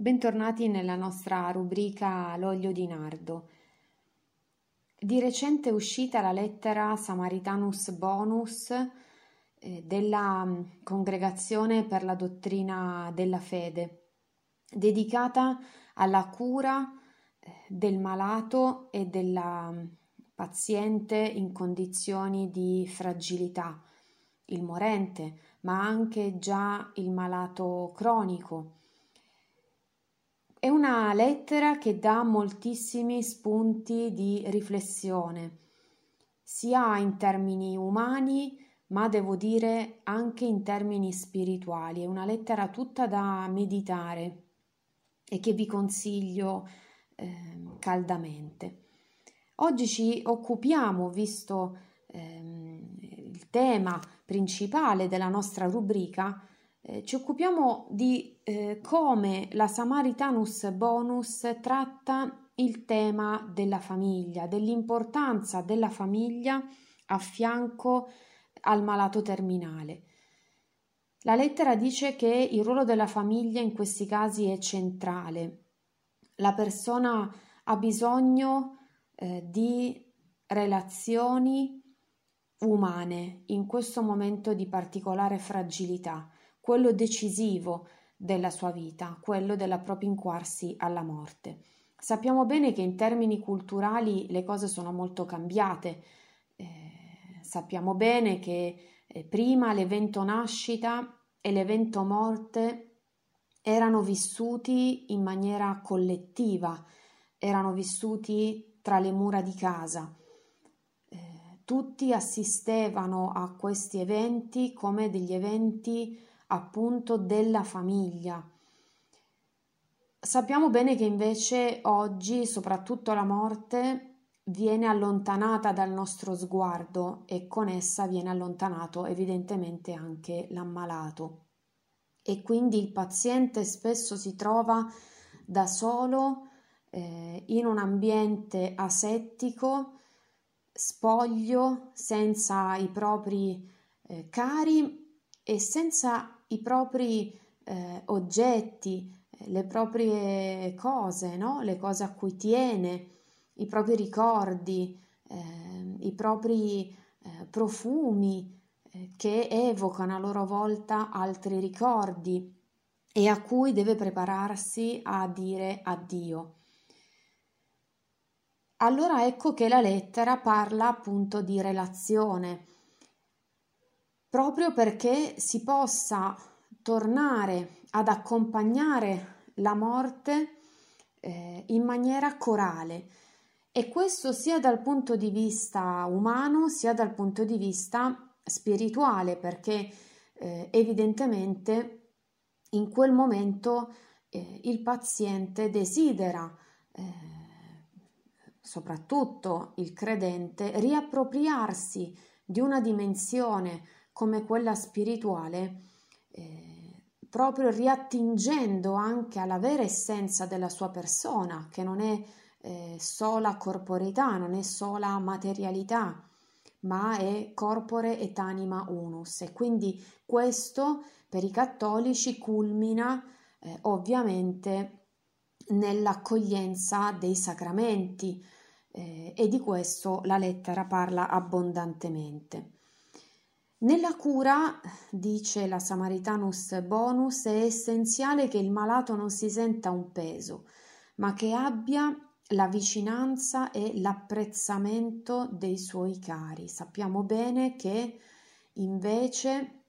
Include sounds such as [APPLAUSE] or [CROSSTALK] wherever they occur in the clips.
Bentornati nella nostra rubrica L'olio di nardo. Di recente è uscita la lettera Samaritanus Bonus eh, della mm, Congregazione per la dottrina della fede, dedicata alla cura eh, del malato e della mm, paziente in condizioni di fragilità, il morente, ma anche già il malato cronico è una lettera che dà moltissimi spunti di riflessione, sia in termini umani, ma devo dire anche in termini spirituali. È una lettera tutta da meditare e che vi consiglio eh, caldamente. Oggi ci occupiamo, visto eh, il tema principale della nostra rubrica, eh, ci occupiamo di eh, come la Samaritanus Bonus tratta il tema della famiglia, dell'importanza della famiglia a fianco al malato terminale. La lettera dice che il ruolo della famiglia in questi casi è centrale. La persona ha bisogno eh, di relazioni umane in questo momento di particolare fragilità quello decisivo della sua vita, quello dell'appropinquarsi alla morte. Sappiamo bene che in termini culturali le cose sono molto cambiate. Eh, sappiamo bene che eh, prima l'evento nascita e l'evento morte erano vissuti in maniera collettiva, erano vissuti tra le mura di casa. Eh, tutti assistevano a questi eventi come degli eventi appunto della famiglia. Sappiamo bene che invece oggi, soprattutto la morte, viene allontanata dal nostro sguardo e con essa viene allontanato evidentemente anche l'ammalato. E quindi il paziente spesso si trova da solo eh, in un ambiente asettico, spoglio, senza i propri eh, cari e senza i propri eh, oggetti, eh, le proprie cose, no? le cose a cui tiene, i propri ricordi, eh, i propri eh, profumi eh, che evocano a loro volta altri ricordi e a cui deve prepararsi a dire addio. Allora ecco che la lettera parla appunto di relazione, proprio perché si possa tornare ad accompagnare la morte eh, in maniera corale. E questo sia dal punto di vista umano sia dal punto di vista spirituale perché eh, evidentemente in quel momento eh, il paziente desidera eh, soprattutto il credente riappropriarsi di una dimensione come quella spirituale, eh, proprio riattingendo anche alla vera essenza della sua persona, che non è eh, sola corporeità, non è sola materialità, ma è corpore et anima unus. E quindi questo per i cattolici culmina eh, ovviamente nell'accoglienza dei sacramenti eh, e di questo la lettera parla abbondantemente. Nella cura, dice la Samaritanus Bonus, è essenziale che il malato non si senta un peso, ma che abbia la vicinanza e l'apprezzamento dei suoi cari. Sappiamo bene che invece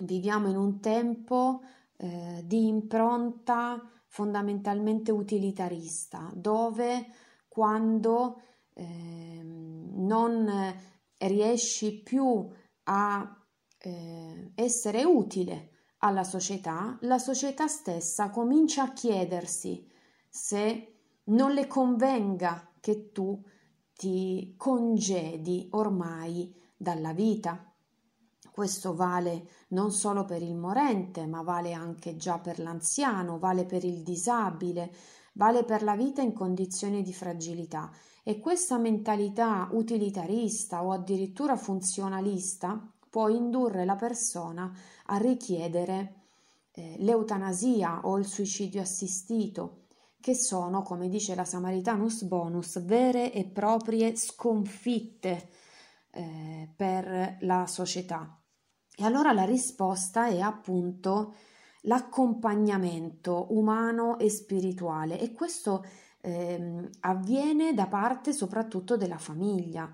viviamo in un tempo eh, di impronta fondamentalmente utilitarista, dove quando eh, non riesci più a eh, essere utile alla società, la società stessa comincia a chiedersi se non le convenga che tu ti congedi ormai dalla vita. Questo vale non solo per il morente, ma vale anche già per l'anziano, vale per il disabile, vale per la vita in condizioni di fragilità e questa mentalità utilitarista o addirittura funzionalista può indurre la persona a richiedere eh, l'eutanasia o il suicidio assistito, che sono, come dice la Samaritanus Bonus, vere e proprie sconfitte eh, per la società. E allora la risposta è appunto l'accompagnamento umano e spirituale e questo eh, avviene da parte soprattutto della famiglia.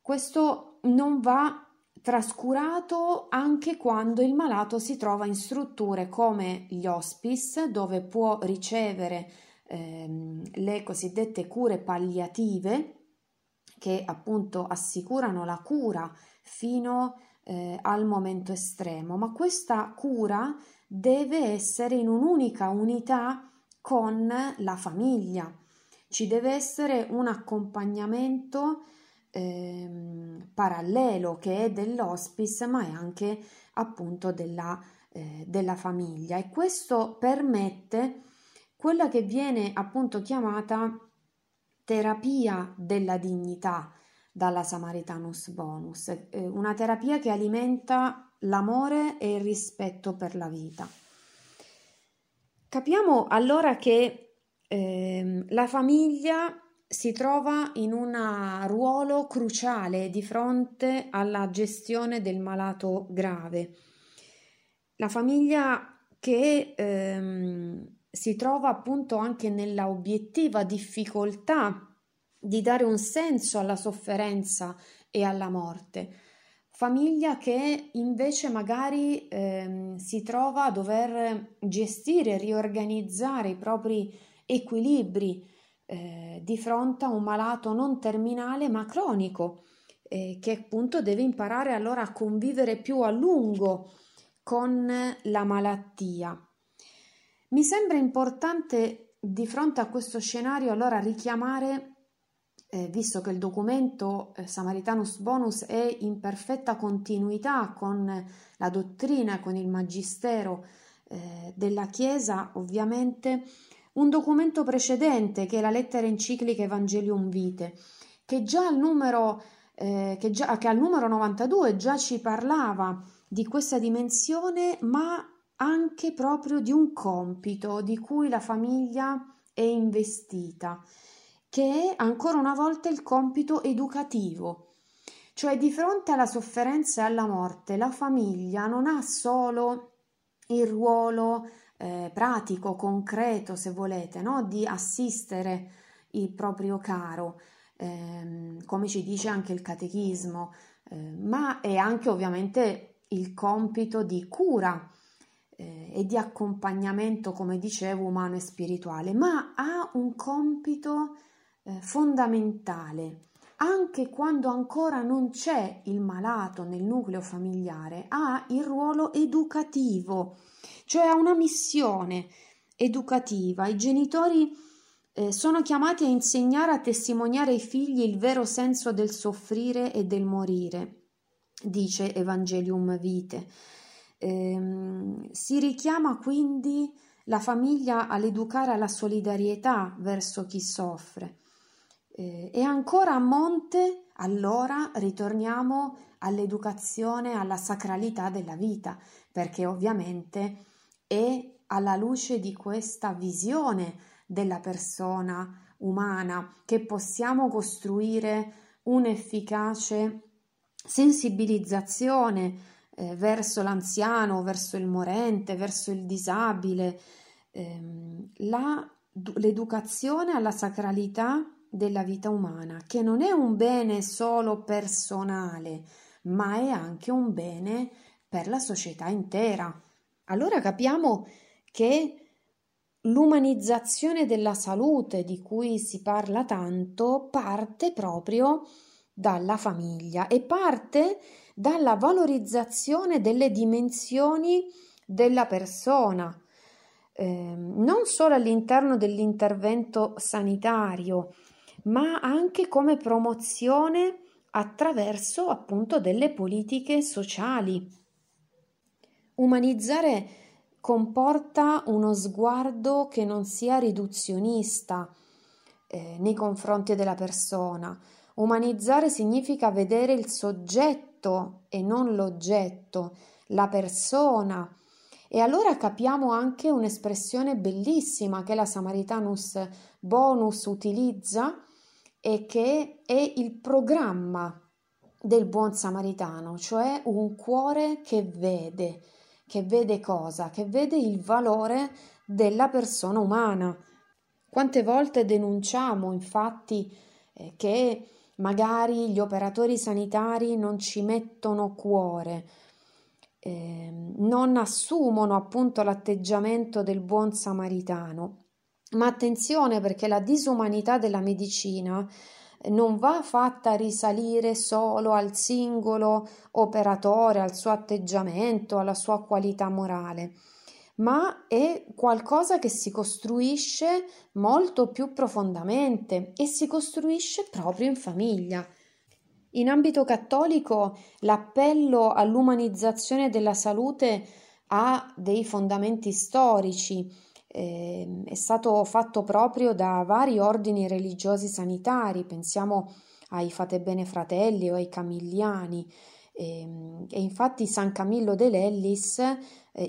Questo non va trascurato anche quando il malato si trova in strutture come gli hospice dove può ricevere ehm, le cosiddette cure palliative che appunto assicurano la cura fino eh, al momento estremo, ma questa cura deve essere in un'unica unità con la famiglia. Ci deve essere un accompagnamento eh, parallelo che è dell'hospice, ma è anche appunto della, eh, della famiglia e questo permette quella che viene appunto chiamata terapia della dignità dalla Samaritanus Bonus, eh, una terapia che alimenta l'amore e il rispetto per la vita. Capiamo allora che eh, la famiglia si trova in un ruolo cruciale di fronte alla gestione del malato grave. La famiglia che ehm, si trova appunto anche nella obiettiva difficoltà di dare un senso alla sofferenza e alla morte. Famiglia che invece magari ehm, si trova a dover gestire, riorganizzare i propri equilibri eh, di fronte a un malato non terminale ma cronico, eh, che appunto deve imparare allora a convivere più a lungo con la malattia. Mi sembra importante di fronte a questo scenario allora richiamare eh, visto che il documento eh, Samaritanus Bonus è in perfetta continuità con la dottrina, con il magistero eh, della Chiesa, ovviamente un documento precedente che è la lettera enciclica Evangelium Vitae, che già al numero, eh, che già, che al numero 92 già ci parlava di questa dimensione, ma anche proprio di un compito di cui la famiglia è investita, che è ancora una volta il compito educativo. Cioè di fronte alla sofferenza e alla morte la famiglia non ha solo il ruolo eh, pratico, concreto, se volete, no? di assistere il proprio caro, ehm, come ci dice anche il catechismo, eh, ma è anche ovviamente il compito di cura eh, e di accompagnamento, come dicevo, umano e spirituale, ma ha un compito fondamentale anche quando ancora non c'è il malato nel nucleo familiare, ha il ruolo educativo cioè ha una missione educativa. I genitori eh, sono chiamati a insegnare, a testimoniare ai figli il vero senso del soffrire e del morire, dice Evangelium Vite. Eh, si richiama quindi la famiglia all'educare alla solidarietà verso chi soffre. Eh, e ancora a monte, allora ritorniamo all'educazione, alla sacralità della vita, perché ovviamente è alla luce di questa visione della persona umana che possiamo costruire un'efficace sensibilizzazione eh, verso l'anziano, verso il morente, verso il disabile, ehm, la, l'educazione alla sacralità della vita umana, che non è un bene solo personale, ma è anche un bene per la società intera. Allora capiamo che l'umanizzazione della salute di cui si parla tanto parte proprio dalla famiglia e parte dalla valorizzazione delle dimensioni della persona, eh, non solo all'interno dell'intervento sanitario, ma anche come promozione attraverso appunto delle politiche sociali. Umanizzare comporta uno sguardo che non sia riduzionista eh, nei confronti della persona. Umanizzare significa vedere il soggetto e non l'oggetto, la persona E allora capiamo anche un'espressione bellissima che la Samaritanus Bonus utilizza e che è il programma del buon samaritano, cioè un cuore che vede, che vede cosa? Che vede il valore della persona umana. Quante volte denunciamo infatti eh, che magari gli operatori sanitari non ci mettono cuore, eh, non assumono appunto l'atteggiamento del buon samaritano. Ma attenzione perché la disumanità della medicina non va fatta risalire solo al singolo operatore, al suo atteggiamento, alla sua qualità morale, ma è qualcosa che si costruisce molto più profondamente e si costruisce proprio in famiglia. In ambito cattolico l'appello all'umanizzazione della salute ha dei fondamenti storici, eh, è stato fatto proprio da vari ordini religiosi sanitari, pensiamo ai Fate Bene Fratelli o ai Camilliani. E, ehm, e infatti San Camillo de Lellis eh,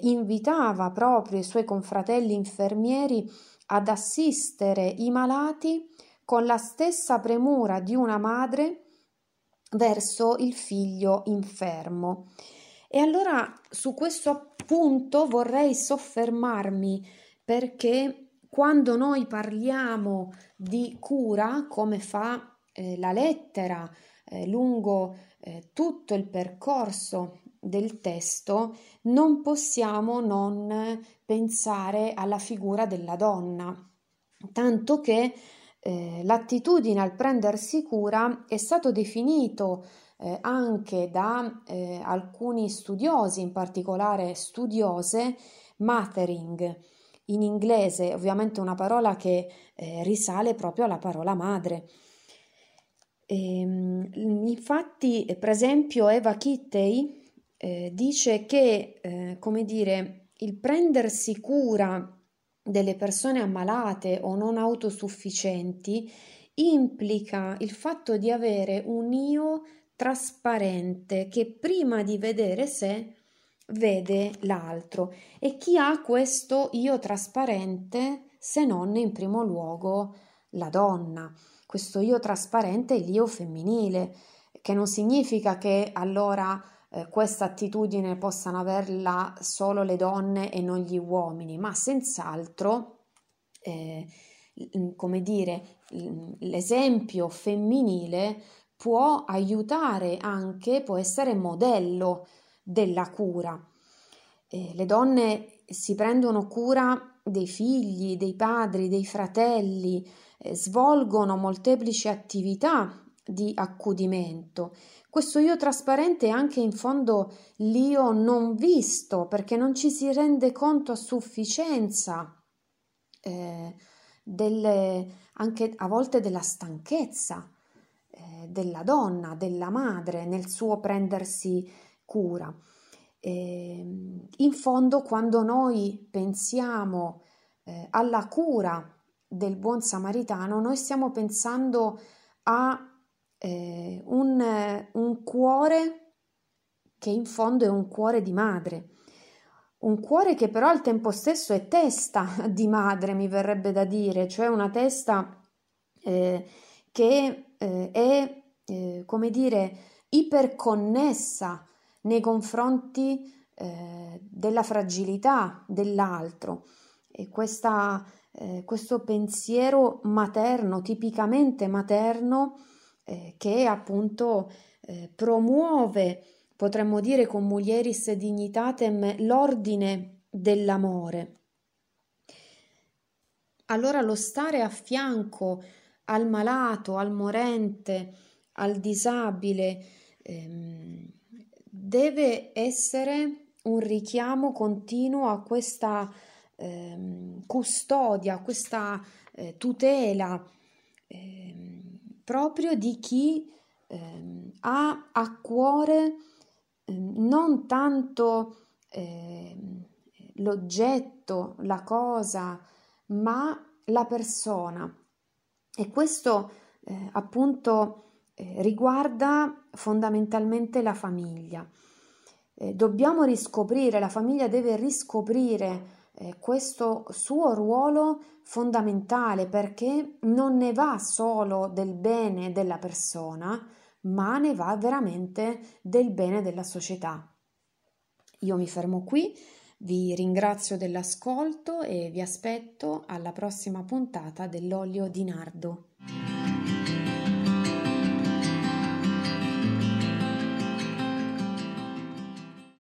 invitava proprio i suoi confratelli infermieri ad assistere i malati con la stessa premura di una madre verso il figlio infermo. E allora su questo punto vorrei soffermarmi perché quando noi parliamo di cura, come fa eh, la lettera eh, lungo eh, tutto il percorso del testo, non possiamo non pensare alla figura della donna, tanto che eh, l'attitudine al prendersi cura è stato definito eh, anche da eh, alcuni studiosi, in particolare studiose, mothering. In inglese, ovviamente, una parola che eh, risale proprio alla parola madre. E, ehm, infatti, per esempio, Eva Kittey eh, dice che, eh, come dire, il prendersi cura delle persone ammalate o non autosufficienti implica il fatto di avere un io trasparente che prima di vedere sé vede l'altro e chi ha questo io trasparente se non in primo luogo la donna. Questo io trasparente è l'io femminile, che non significa che allora eh, questa attitudine possano averla solo le donne e non gli uomini, ma senz'altro, eh, come dire, l'esempio femminile può aiutare anche, può essere modello della cura. Eh, le donne si prendono cura dei figli, dei padri, dei fratelli, eh, svolgono molteplici attività di accudimento. Questo io trasparente è anche in fondo l'io non visto, perché non ci si rende conto a sufficienza eh, delle, anche a volte della stanchezza eh, della donna, della madre nel suo prendersi cura. Eh, in fondo, quando noi pensiamo eh, alla cura del buon samaritano, noi stiamo pensando a eh, un, un cuore che in fondo è un cuore di madre, un cuore che però al tempo stesso è testa [LAUGHS] di madre, mi verrebbe da dire, cioè una testa eh, che eh, è, eh, come dire, iperconnessa nei confronti eh, della fragilità dell'altro. E questa, eh, questo pensiero materno, tipicamente materno, eh, che appunto eh, promuove, potremmo dire con mulieris dignitatem, l'ordine dell'amore. Allora lo stare a fianco al malato, al morente, al disabile, ehm, deve essere un richiamo continuo a questa ehm, custodia, a questa eh, tutela. Ehm, proprio di chi eh, ha a cuore eh, non tanto eh, l'oggetto, la cosa, ma la persona. E questo eh, appunto eh, riguarda fondamentalmente la famiglia. eh, dobbiamo riscoprire, la famiglia deve riscoprire eh, questo suo ruolo fondamentale perché non ne va solo del bene della persona, ma ne va veramente del bene della società. Io mi fermo qui, vi ringrazio dell'ascolto e vi aspetto alla prossima puntata dell'olio di nardo.